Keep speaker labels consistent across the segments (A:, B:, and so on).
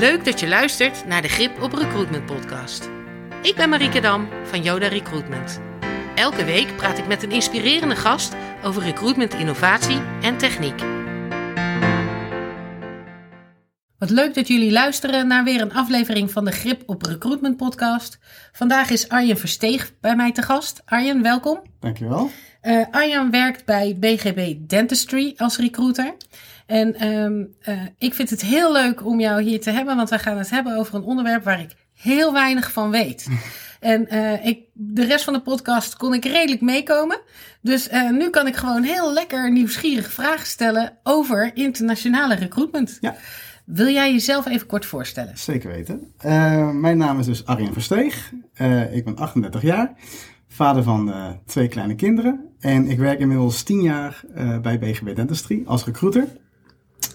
A: Leuk dat je luistert naar de Grip op Recruitment podcast. Ik ben Marieke Dam van Yoda Recruitment. Elke week praat ik met een inspirerende gast over recruitment innovatie en techniek. Wat leuk dat jullie luisteren naar weer een aflevering van de Grip op Recruitment podcast. Vandaag is Arjen Versteeg bij mij te gast. Arjen, welkom.
B: Dankjewel.
A: Uh, Arjan werkt bij BGB Dentistry als recruiter. En um, uh, ik vind het heel leuk om jou hier te hebben, want wij gaan het hebben over een onderwerp waar ik heel weinig van weet. En uh, ik, de rest van de podcast kon ik redelijk meekomen. Dus uh, nu kan ik gewoon heel lekker nieuwsgierige vragen stellen over internationale recruitment.
B: Ja.
A: Wil jij jezelf even kort voorstellen?
B: Zeker weten. Uh, mijn naam is dus Arjen Versteeg. ik ben 38 jaar, vader van twee kleine kinderen. En ik werk inmiddels 10 jaar bij BGB Dentistry als recruiter.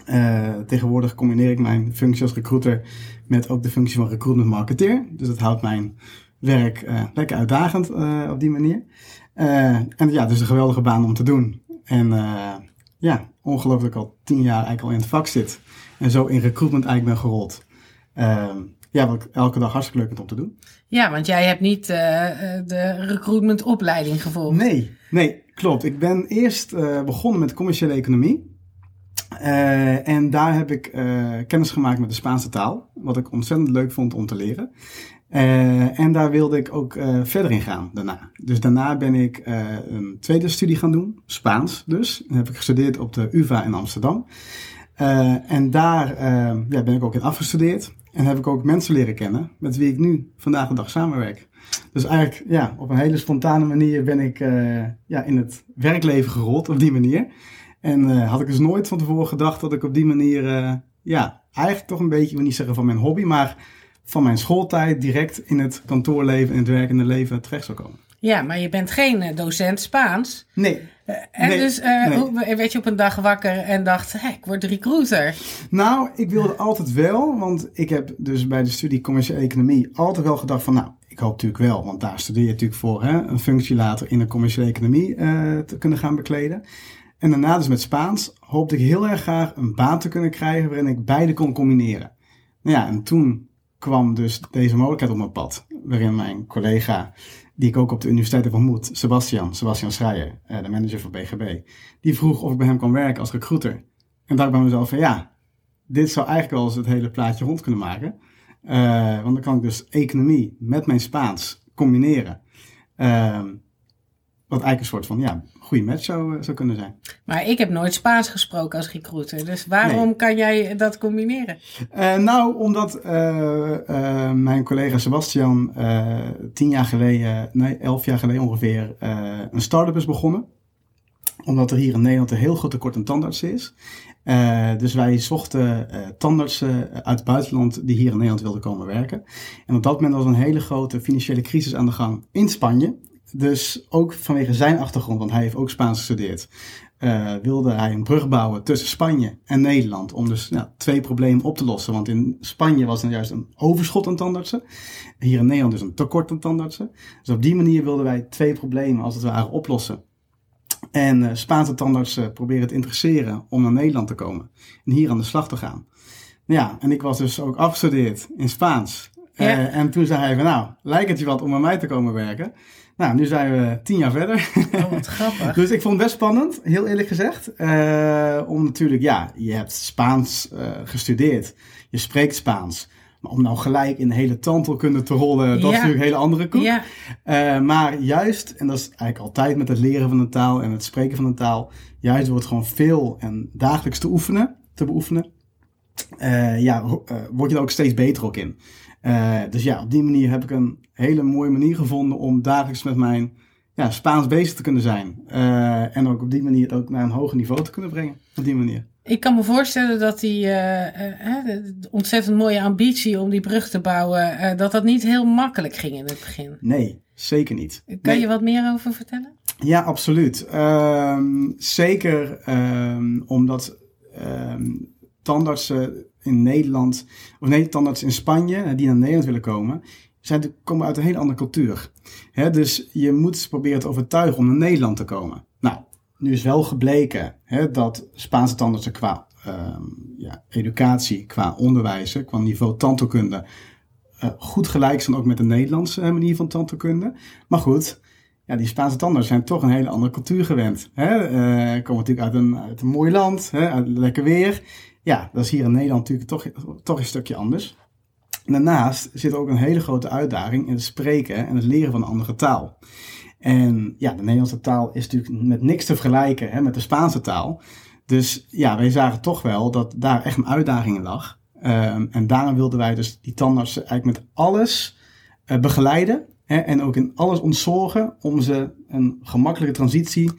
B: Uh, tegenwoordig combineer ik mijn functie als recruiter met ook de functie van recruitment marketeer. Dus dat houdt mijn werk uh, lekker uitdagend uh, op die manier. en ja, dus een geweldige baan om te doen. En ja, ongelooflijk al tien jaar eigenlijk al in het vak zit. En zo in recruitment eigenlijk ben gerold. ja, wat ik elke dag hartstikke leuk vind om te doen.
A: Ja, want jij hebt niet de recruitment opleiding gevolgd.
B: Nee, nee, klopt. Ik ben eerst begonnen met commerciële economie. Uh, en daar heb ik uh, kennis gemaakt met de Spaanse taal, wat ik ontzettend leuk vond om te leren. Uh, en daar wilde ik ook verder in gaan daarna. Dus daarna ben ik een tweede studie gaan doen, Spaans dus. Dat heb ik gestudeerd op de UvA in Amsterdam. en daar ja, ben ik ook in afgestudeerd. En heb ik ook mensen leren kennen met wie ik nu vandaag de dag samenwerk. Dus eigenlijk ja, op een hele spontane manier ben ik ja, in het werkleven gerold op die manier. En uh, had ik dus nooit van tevoren gedacht dat ik op die manier, uh, ja, eigenlijk toch een beetje, ik wil niet zeggen van mijn hobby, maar van mijn schooltijd direct in het kantoorleven en het werkende leven terecht zou komen.
A: Ja, maar je bent geen uh, docent Spaans.
B: Nee.
A: en
B: nee,
A: dus nee. werd je op een dag wakker en dacht, hé, ik word recruiter.
B: Nou, ik wilde altijd wel, want ik heb dus bij de studie commerciële economie altijd wel gedacht van, nou, ik hoop natuurlijk wel, want daar studeer je natuurlijk voor, hè, een functie later in de commerciële economie te kunnen gaan bekleden. En daarna dus met Spaans hoopte ik heel erg graag een baan te kunnen krijgen waarin ik beide kon combineren. Nou ja, en toen kwam dus deze mogelijkheid op mijn pad, waarin mijn collega, die ik ook op de universiteit heb ontmoet, Sebastian, Sebastian Schreier, eh, de manager van BGB, die vroeg of ik bij hem kon werken als recruiter. En dacht bij mezelf van ja, dit zou eigenlijk wel eens het hele plaatje rond kunnen maken. Uh, want dan kan ik dus economie met mijn Spaans combineren. Uh, wat eigenlijk een soort van ja, goede match zou, eh, zou kunnen zijn.
A: Maar ik heb nooit Spaans gesproken als recruiter. Dus waarom nee. kan jij dat combineren?
B: Uh, nou, omdat uh, uh, mijn collega Sebastian tien jaar geleden, nee, elf jaar geleden ongeveer, een start-up is begonnen. Omdat er hier in Nederland een heel groot tekort aan tandartsen is. dus wij zochten tandartsen uit het buitenland die hier in Nederland wilden komen werken. En op dat moment was een hele grote financiële crisis aan de gang in Spanje. Dus ook vanwege zijn achtergrond, want hij heeft ook Spaans gestudeerd, uh, wilde hij een brug bouwen tussen Spanje en Nederland. Om dus nou, twee problemen op te lossen. Want in Spanje was er juist een overschot aan tandartsen. Hier in Nederland dus een tekort aan tandartsen. Dus op die manier wilden wij twee problemen als het ware oplossen. En uh, Spaanse tandartsen proberen te interesseren om naar Nederland te komen. En hier aan de slag te gaan. Ja, en ik was dus ook afgestudeerd in Spaans. Ja. Uh, en toen zei hij van nou, lijkt het je wat om bij mij te komen werken? Nou, nu zijn we tien jaar verder.
A: Oh, wat grappig.
B: dus ik vond het best spannend, heel eerlijk gezegd. Uh, om natuurlijk, ja, je hebt Spaans uh, gestudeerd. Je spreekt Spaans. Maar om nou gelijk in de hele tandheelkunde te rollen, dat ja. is natuurlijk een hele andere koek.
A: Ja.
B: Uh, maar juist, en dat is eigenlijk altijd met het leren van een taal en het spreken van een taal, juist wordt gewoon veel en dagelijks te oefenen, te beoefenen. ja, word je er ook steeds beter ook in. Uh, dus ja, op die manier heb ik een hele mooie manier gevonden om dagelijks met mijn ja, Spaans bezig te kunnen zijn. Uh, en ook op die manier het ook naar een hoger niveau te kunnen brengen. Op die manier.
A: Ik kan me voorstellen dat die uh, de ontzettend mooie ambitie om die brug te bouwen, dat dat niet heel makkelijk ging in het begin.
B: Nee, zeker niet.
A: Kan
B: nee.
A: je wat meer over vertellen?
B: Ja, absoluut. Um, zeker um, omdat um, tandartsen in Nederland, of nee, tandartsen in Spanje, die naar Nederland willen komen, zijn, komen uit een hele andere cultuur. He, dus je moet proberen te overtuigen om naar Nederland te komen. Nou, nu is wel gebleken he, dat Spaanse tandartsen qua ehm, ja, educatie, qua onderwijs, qua niveau tandheelkunde, uh, goed gelijk zijn ook met de Nederlandse eh, manier van tandheelkunde. Maar goed, ja, die Spaanse tandarts zijn toch een hele andere cultuur gewend. Hè? Uh, komen natuurlijk uit een, mooi land, hè? Lekker weer. Ja, dat is hier in Nederland natuurlijk toch, toch een stukje anders. Daarnaast zit ook een hele grote uitdaging in het spreken en het leren van een andere taal. En ja, de Nederlandse taal is natuurlijk met niks te vergelijken hè, met de Spaanse taal. Dus ja, wij zagen toch wel dat daar echt een uitdaging in lag. Um, en daarom wilden wij dus die tandartsen eigenlijk met alles uh, begeleiden. Hè, en ook in alles ontzorgen om ze een gemakkelijke transitie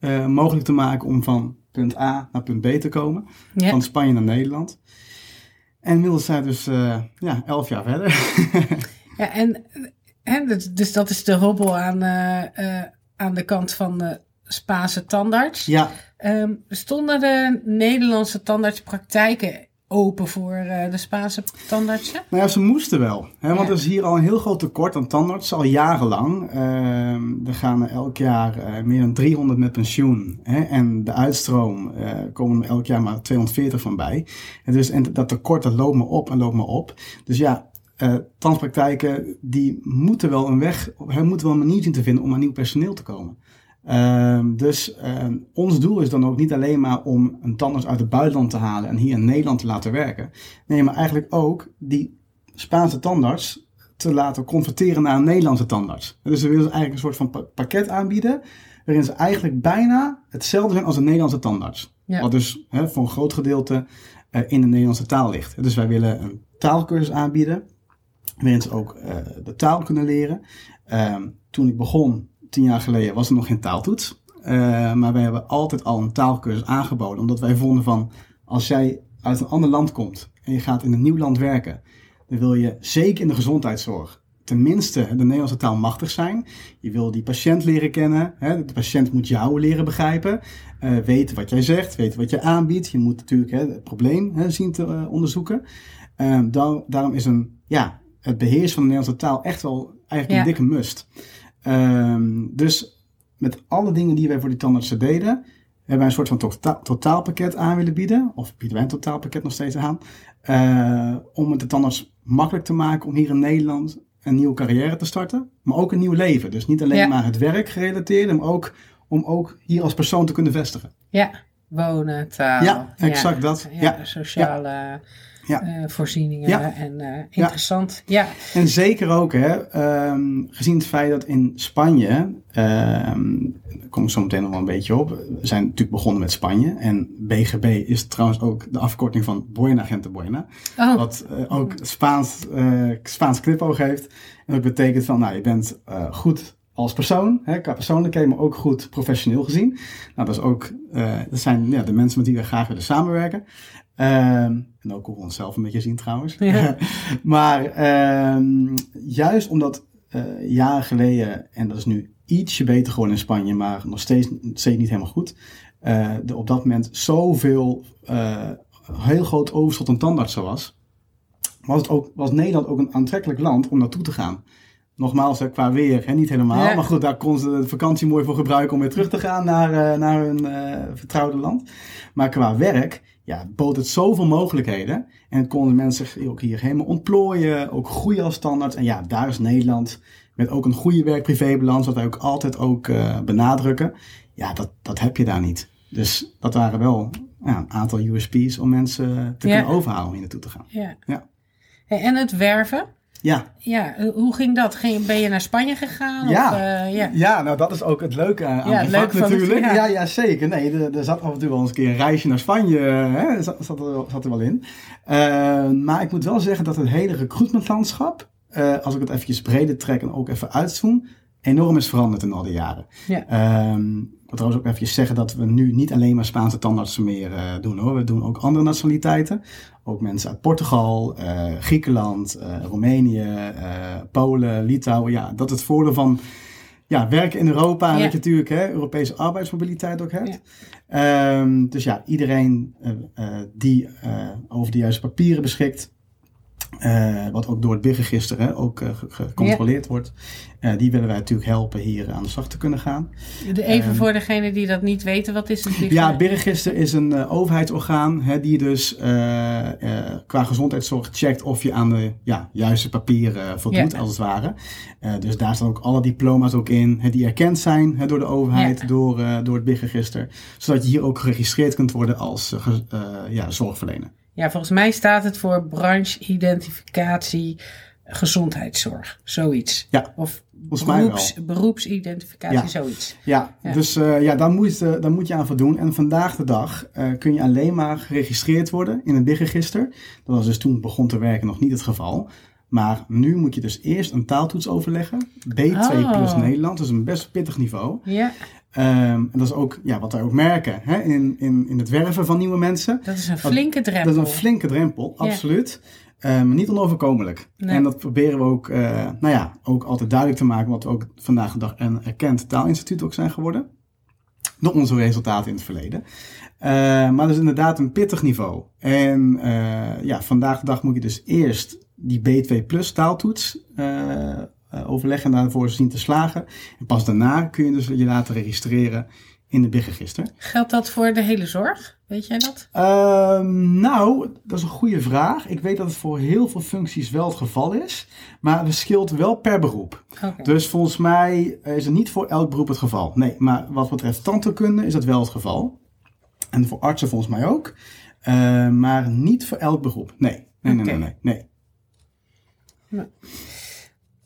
B: uh, mogelijk te maken om van punt A naar punt B te komen. Ja. Van Spanje naar Nederland. En inmiddels zijn dus uh, ja, elf jaar verder.
A: ja, en hè, dus, dus dat is de hobbel aan, aan de kant van de Spaanse tandarts.
B: Ja.
A: Um, stonden de Nederlandse tandartspraktijken open voor uh, de Spaanse tandartsen?
B: Nou ja, ze moesten wel. Hè, want ja. er is hier al een heel groot tekort aan tandartsen, al jarenlang. Uh, er gaan elk jaar uh, meer dan 300 met pensioen. Hè, en de uitstroom komen er elk jaar maar 240 van bij. En, dus, en dat tekort dat loopt maar op en loopt maar op. Dus ja, uh, tandartspraktijken die moeten wel een weg, moeten wel een manier zien te vinden om aan nieuw personeel te komen. Um, dus um, ons doel is dan ook niet alleen maar om een tandarts uit het buitenland te halen en hier in Nederland te laten werken. Nee, maar eigenlijk ook die Spaanse tandarts te laten converteren naar een Nederlandse tandarts. Dus we willen ze eigenlijk een soort van pakket aanbieden, waarin ze eigenlijk bijna hetzelfde zijn als een Nederlandse tandarts. Ja. Wat dus voor een groot gedeelte uh, in de Nederlandse taal ligt. Dus wij willen een taalkursus aanbieden, waarin ze ook uh, de taal kunnen leren. Um, toen ik begon tien jaar geleden was er nog geen taaltoets. Uh, maar wij hebben altijd al een taalkursus aangeboden. Omdat wij vonden van, als jij uit een ander land komt en je gaat in een nieuw land werken, dan wil je zeker in de gezondheidszorg tenminste de Nederlandse taal machtig zijn. Je wil die patiënt leren kennen. Hè? De patiënt moet jou leren begrijpen. Uh, weten wat jij zegt, weten wat je aanbiedt. Je moet natuurlijk hè, het probleem hè, zien te uh, onderzoeken. Uh, daar, daarom is een, ja, het beheersen van de Nederlandse taal echt wel eigenlijk ja. een dikke must. Um, dus met alle dingen die wij voor die tandartsen deden, hebben wij een soort van totaal, totaalpakket aan willen bieden. Of bieden wij een totaalpakket nog steeds aan. Uh, om het de tandarts makkelijk te maken om hier in Nederland een nieuwe carrière te starten. Maar ook een nieuw leven. Dus niet alleen ja. maar het werk gerelateerd, maar ook om ook hier als persoon te kunnen vestigen.
A: Ja, wonen, taal.
B: Ja, exact ja, dat.
A: Ja, sociale ja. Uh, voorzieningen ja. en uh, interessant. Ja.
B: En zeker ook, hè, um, gezien het feit dat in Spanje, um, daar kom ik zo meteen nog wel een beetje op, we zijn natuurlijk begonnen met Spanje en BGB is trouwens ook de afkorting van Buena Gente Buena, oh. wat uh, ook Spaans, Spaans knipoog heeft. En dat betekent van, nou, je bent goed als persoon, hè, qua persoonlijkheid, maar ook goed professioneel gezien. Nou, dat, is ook, uh, dat zijn ja, de mensen met wie we graag willen samenwerken. Um, en ook hoe we onszelf een beetje zien trouwens. Ja. maar um, juist omdat uh, jaren geleden, en dat is nu ietsje beter gewoon in Spanje, maar nog steeds, steeds niet helemaal goed. Uh, er op dat moment zoveel, heel groot overschot aan tandartsen was. Was, het ook, was Nederland ook een aantrekkelijk land om naartoe te gaan. Nogmaals, qua weer, hè, niet helemaal. Ja. Maar goed, daar kon ze de vakantie mooi voor gebruiken om weer terug te gaan naar, uh, naar hun uh, vertrouwde land. Maar qua werk, ja, bood het zoveel mogelijkheden. En konden mensen zich ook hier helemaal ontplooien, ook groeien als standaard. En ja, daar is Nederland met ook een goede werk-privé-balans, wat wij ook altijd ook uh, benadrukken. Ja, dat, dat heb je daar niet. Dus dat waren wel ja, een aantal USP's om mensen te ja. kunnen overhalen om hier naartoe te gaan.
A: Ja. ja. En het werven?
B: Ja.
A: Ja, hoe ging dat? Ging, ben je naar Spanje gegaan?
B: Ja.
A: Of, uh, ja.
B: ja, nou dat is ook het leuke aan ja, leuk natuurlijk. Het, ja. ja. Ja, zeker. Nee, er, er, zat af en toe wel eens een keer een reisje naar Spanje, hè, zat, zat, er, zat er wel in. Uh, maar ik moet wel zeggen dat het hele recruitmentlandschap, uh, als ik het eventjes breder trek en ook even uitzoom, enorm is veranderd in al die jaren.
A: Ja.
B: Um, ik wil trouwens ook even zeggen dat we nu niet alleen maar Spaanse tandartsen meer uh, doen hoor. We doen ook andere nationaliteiten. Ook mensen uit Portugal, uh, Griekenland, uh, Roemenië, Polen, Litouwen. Ja, dat het voordeel van ja, werken in Europa en ja. dat je natuurlijk hè, Europese arbeidsmobiliteit ook hebt. Ja. Um, dus ja, iedereen die over de juiste papieren beschikt, eh, wat ook door het BIG-register ook eh, ge- gecontroleerd wordt. Eh, die willen wij natuurlijk helpen hier aan de slag te kunnen gaan.
A: Even
B: Ehm,
A: voor degenen die dat niet weten, wat is het BIG?
B: Ja, het BIG-register is een overheidsorgaan hè, die dus qua gezondheidszorg checkt of je aan de ja, juiste papieren voldoet,
A: Ja.
B: als het ware. Dus daar staan ook alle diploma's ook in, hè, die erkend zijn hè, door de overheid, door, door het BIG-register. Zodat je hier ook geregistreerd kunt worden als ja, zorgverlener.
A: Ja, volgens mij staat het voor brancheidentificatie gezondheidszorg. Zoiets.
B: Ja,
A: Of
B: volgens mij
A: beroeps, beroepsidentificatie,
B: Ja.
A: zoiets.
B: Ja,
A: Ja.
B: dus eh, ja, daar, moet je, daar moet je aan voldoen. En vandaag de dag eh, kun je alleen maar geregistreerd worden in het BIG-register. Dat was dus toen het begon te werken nog niet het geval. Maar nu moet je dus eerst een taaltoets overleggen. B2
A: Oh.
B: plus Nederland, dat is een best pittig niveau.
A: Ja,
B: Ehm, en dat is ook ja, wat wij ook merken hè, in, in, in het werven van nieuwe mensen.
A: dat is een flinke drempel.
B: Dat is een flinke drempel,
A: Ja.
B: absoluut. Eh, maar niet onoverkomelijk.
A: Nee.
B: En dat proberen we ook, eh, nou ja, ook altijd duidelijk te maken, wat we ook vandaag de dag een erkend taalinstituut ook zijn geworden. Door onze resultaten in het verleden. Eh, maar dat is inderdaad een pittig niveau. En eh, ja, vandaag de dag moet je dus eerst die B2 plus taaltoets eh, overleggen en daarvoor zien te slagen. En pas daarna kun je dus je laten registreren in het BIG-register.
A: Geldt dat voor de hele zorg? Weet jij dat?
B: Ehm, nou, dat is een goede vraag. Ik weet dat het voor heel veel functies wel het geval is, maar het verschilt wel per beroep. Dus volgens mij is het niet voor elk beroep het geval. Nee, maar wat betreft tandheelkunde is dat wel het geval. En voor artsen volgens mij ook. Eh, maar niet voor elk beroep. Nee, nee, nee, nee, nee. nee.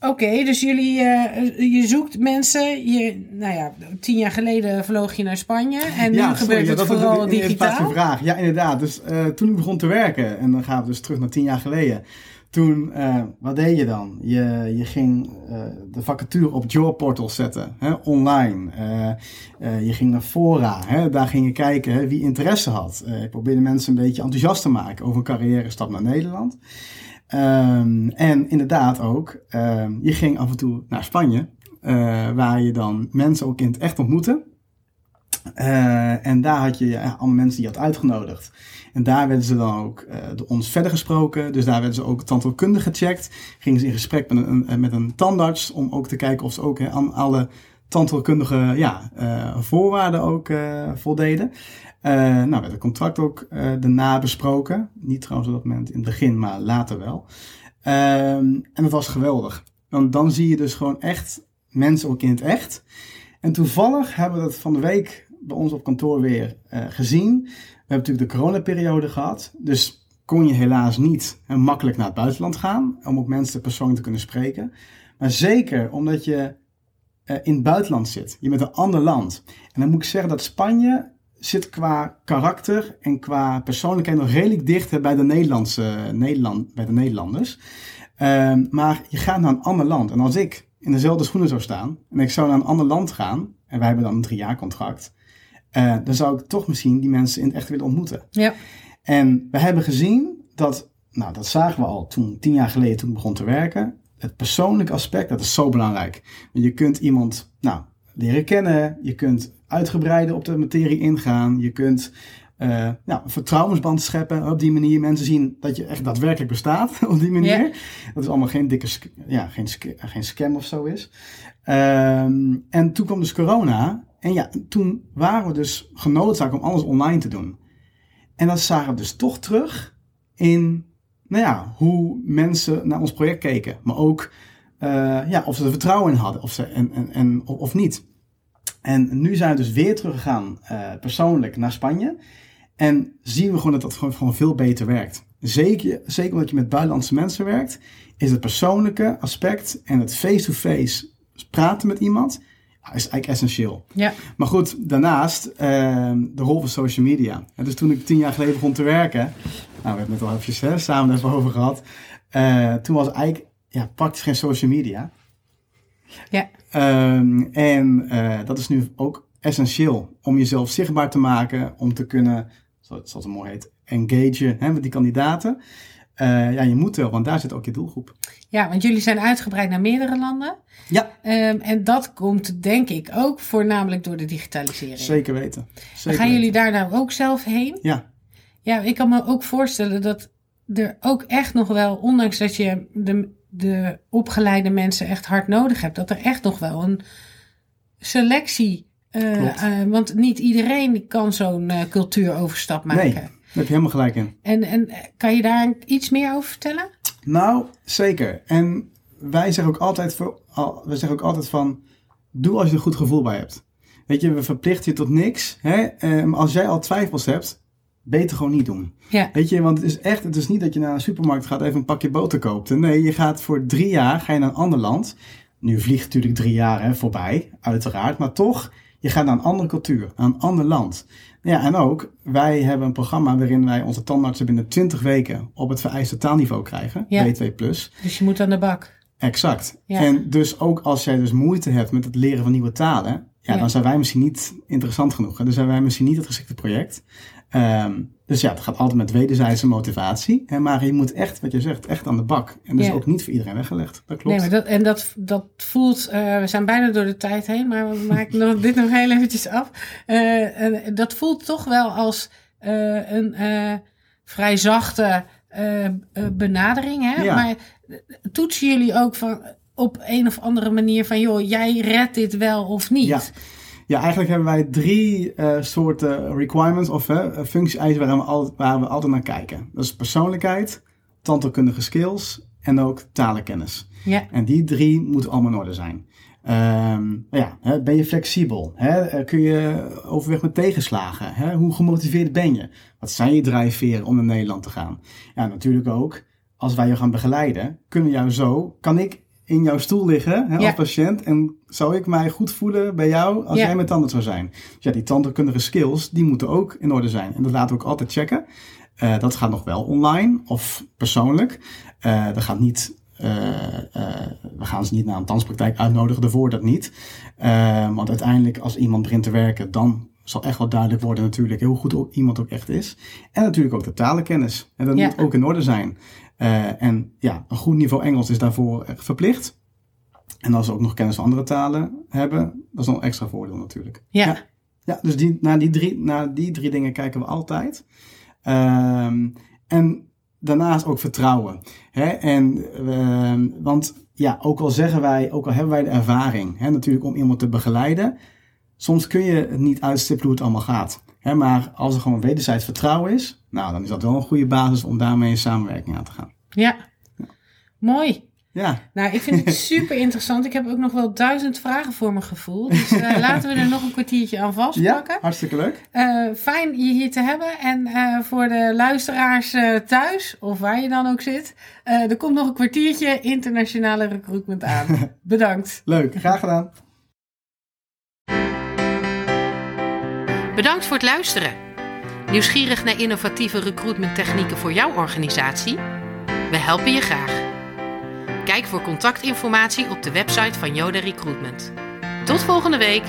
A: Oké, dus jullie, eh, je zoekt mensen. Je, nou ja, tien jaar geleden vloog je naar Spanje. En nu
B: sorry,
A: gebeurt
B: ja,
A: het
B: dat
A: vooral digitaal.
B: je vraag. Ja, inderdaad. Dus eh, toen ik begon te werken, en dan gaan we dus terug naar tien jaar geleden. Toen, eh, wat deed je dan? Je, je ging de vacature op Jobportal zetten, hè, online. Je ging naar fora, hè, daar ging je kijken hè, wie interesse had. Je probeerde mensen een beetje enthousiast te maken over een carrière stap naar Nederland. Ehm, en inderdaad ook, ehm, je ging af en toe naar Spanje, eh, waar je dan mensen ook in het echt ontmoette. Eh, en daar had je ja, allemaal mensen die je had uitgenodigd. En daar werden ze dan ook eh, door ons verder gesproken. Dus daar werden ze ook tandheelkundig gecheckt. Gingen ze in gesprek met een, met een tandarts om ook te kijken of ze ook hè, aan alle tandheelkundige ja, voorwaarden ook voldeden. Eh, nou, werd het contract ook eh, daarna besproken. Niet trouwens op dat moment in het begin, maar later wel. Ehm, en het was geweldig. Want dan zie je dus gewoon echt mensen ook in het echt. En toevallig hebben we dat van de week bij ons op kantoor weer eh, gezien. We hebben natuurlijk de coronaperiode gehad. Dus kon je helaas niet hè, makkelijk naar het buitenland gaan. Om ook mensen persoonlijk te kunnen spreken. Maar zeker omdat je in het buitenland zit. Je bent een ander land. En dan moet ik zeggen dat Spanje zit qua karakter en qua persoonlijkheid nog redelijk dicht bij de, Nederlandse, Nederland, bij de Nederlanders. Ehm, maar je gaat naar een ander land. En als ik in dezelfde schoenen zou staan en ik zou naar een ander land gaan, en wij hebben dan een drie jaar contract, eh, dan zou ik toch misschien die mensen in het echt willen ontmoeten.
A: Ja,
B: En we hebben gezien dat, nou dat zagen we al toen, tien jaar geleden toen ik begon te werken, het persoonlijke aspect, dat is zo belangrijk. Je kunt iemand, nou, leren kennen, je kunt uitgebreider op de materie ingaan, je kunt eh, nou, een vertrouwensband scheppen op die manier. Mensen zien dat je echt daadwerkelijk bestaat op die manier. Dat is allemaal geen dikke, ja, geen, geen scam of zo is. Ehm, en toen kwam dus corona. En ja, toen waren we dus genoodzaakt om alles online te doen. En dat zagen we dus toch terug in, nou ja, hoe mensen naar ons project keken. Maar ook, eh, ja, of ze er vertrouwen in hadden of, ze, en, en, en, of niet. En nu zijn we dus weer teruggegaan eh, persoonlijk naar Spanje. En zien we gewoon dat dat gewoon, gewoon veel beter werkt. Zeker, zeker omdat je met buitenlandse mensen werkt, is het persoonlijke aspect en het face-to-face praten met iemand, is eigenlijk essentieel.
A: ja.
B: Maar goed, daarnaast ehm, de rol van social media. En dus toen ik tien jaar geleden begon te werken, nou, we hebben het net al eventjes hè, samen even over gehad. eh, toen was eigenlijk ja, praktisch geen social media.
A: ja.
B: Ehm, en eh, dat is nu ook essentieel om jezelf zichtbaar te maken, om te kunnen, zoals het mooi heet, engagen hè, met die kandidaten. Eh, ja, je moet wel, want daar zit ook je doelgroep.
A: Ja, want jullie zijn uitgebreid naar meerdere landen.
B: Ja,
A: Ehm, en dat komt denk ik ook voornamelijk door de digitalisering.
B: zeker weten. Zeker
A: Gaan jullie daar nou ook zelf heen?
B: Ja,
A: Ja, ik kan me ook voorstellen dat er ook echt nog wel, ondanks dat je de, de opgeleide mensen echt hard nodig hebt, dat er echt nog wel een selectie. Uh, want niet iedereen kan zo'n uh, cultuuroverstap maken.
B: Nee, daar heb je helemaal gelijk in.
A: En, en kan je daar iets meer over vertellen?
B: Nou, zeker. En wij zeggen ook altijd, voor, we zeggen ook altijd van, doe als je een goed gevoel bij hebt. Weet je, we verplichten je tot niks. Hè? Um, als jij al twijfels hebt, beter gewoon niet doen.
A: Ja.
B: Weet je, want het is echt, het is niet dat je naar een supermarkt gaat even een pakje boter koopt. Nee, je gaat voor drie jaar, ga je naar een ander land. Nu vliegt natuurlijk drie jaar hè, voorbij, uiteraard. Maar toch, je gaat naar een andere cultuur, naar een ander land. Ja, en ook, wij hebben een programma waarin wij onze tandartsen binnen 20 weken op het vereiste taalniveau krijgen,
A: Ja.
B: B2+.
A: Dus je moet aan de bak.
B: Exact.
A: Ja.
B: En dus ook als jij dus moeite hebt met het leren van nieuwe talen, ja,
A: Ja.
B: dan zijn wij misschien niet interessant genoeg. hè. Dan zijn wij misschien niet het geschikte project. Ehm, dus ja, het gaat altijd met wederzijdse motivatie. Hè, maar je moet echt, wat je zegt, echt aan de bak. En dat
A: Ja.
B: is ook niet voor iedereen weggelegd. Dat klopt.
A: Nee, maar dat, en dat, dat voelt, eh, we zijn bijna door de tijd heen, maar we maken nog, dit nog heel eventjes af. Eh, en dat voelt toch wel als eh, een vrij zachte benadering. Hè?
B: Ja.
A: Maar toetsen jullie ook van, op een of andere manier van, joh, jij redt dit wel of niet?
B: Ja. Ja, eigenlijk hebben wij drie eh, soorten requirements of uh, functie-eisen waar we, altijd, waar we altijd naar kijken. Dat is persoonlijkheid, tandheelkundige skills en ook talenkennis.
A: Ja.
B: En die drie moeten allemaal in orde zijn. Ehm, ja, hè, ben je flexibel? Hè? Eh, Kun je overweg met tegenslagen? Hè? Hoe gemotiveerd ben je? Wat zijn je drijfveren om naar Nederland te gaan? Ja, natuurlijk ook, als wij je gaan begeleiden, kunnen we jou zo, kan ik in jouw stoel liggen hè,
A: Ja.
B: als patiënt en zou ik mij goed voelen bij jou als
A: Ja.
B: jij mijn tanden zou zijn? Dus ja, die tandheelkundige skills, die moeten ook in orde zijn. En dat laten we ook altijd checken. Eh, dat gaat nog wel online of persoonlijk. Eh, dat gaat niet, eh, we gaan ze niet naar een danspraktijk uitnodigen, daarvoor dat niet. Want uiteindelijk, als iemand begint te werken, dan zal echt wel duidelijk worden natuurlijk hoe goed iemand ook echt is. En natuurlijk ook de talenkennis. En dat
A: Ja.
B: moet ook in orde zijn. Eh, en ja, een goed niveau Engels is daarvoor echt verplicht. En als ze ook nog kennis van andere talen hebben, dat is nog een extra voordeel natuurlijk.
A: Ja.
B: Ja. Ja, dus die, naar, die drie, naar die drie dingen kijken we altijd. Ehm, en daarnaast ook vertrouwen. Hè? En, ehm, want ja, ook al zeggen wij, ook al hebben wij de ervaring, hè, natuurlijk om iemand te begeleiden, soms kun je het niet uitstippelen hoe het allemaal gaat. Hè? Maar als er gewoon wederzijds vertrouwen is, nou, dan is dat wel een goede basis om daarmee in samenwerking aan te gaan.
A: Ja. Mooi.
B: Ja,
A: Nou, ik vind het super interessant. Ik heb ook nog wel duizend vragen voor mijn gevoel. Dus eh, laten we er nog een kwartiertje aan
B: ja
A: vastpakken.
B: hartstikke leuk.
A: Eh, fijn je hier te hebben. En eh, voor de luisteraars thuis, of waar je dan ook zit, er komt nog een kwartiertje internationale recruitment aan. Bedankt.
B: Leuk, graag gedaan.
A: Bedankt voor het luisteren. Nieuwsgierig naar innovatieve recruitment technieken voor jouw organisatie? We helpen je graag. Kijk voor contactinformatie op de website van Yoda Recruitment. Tot volgende week!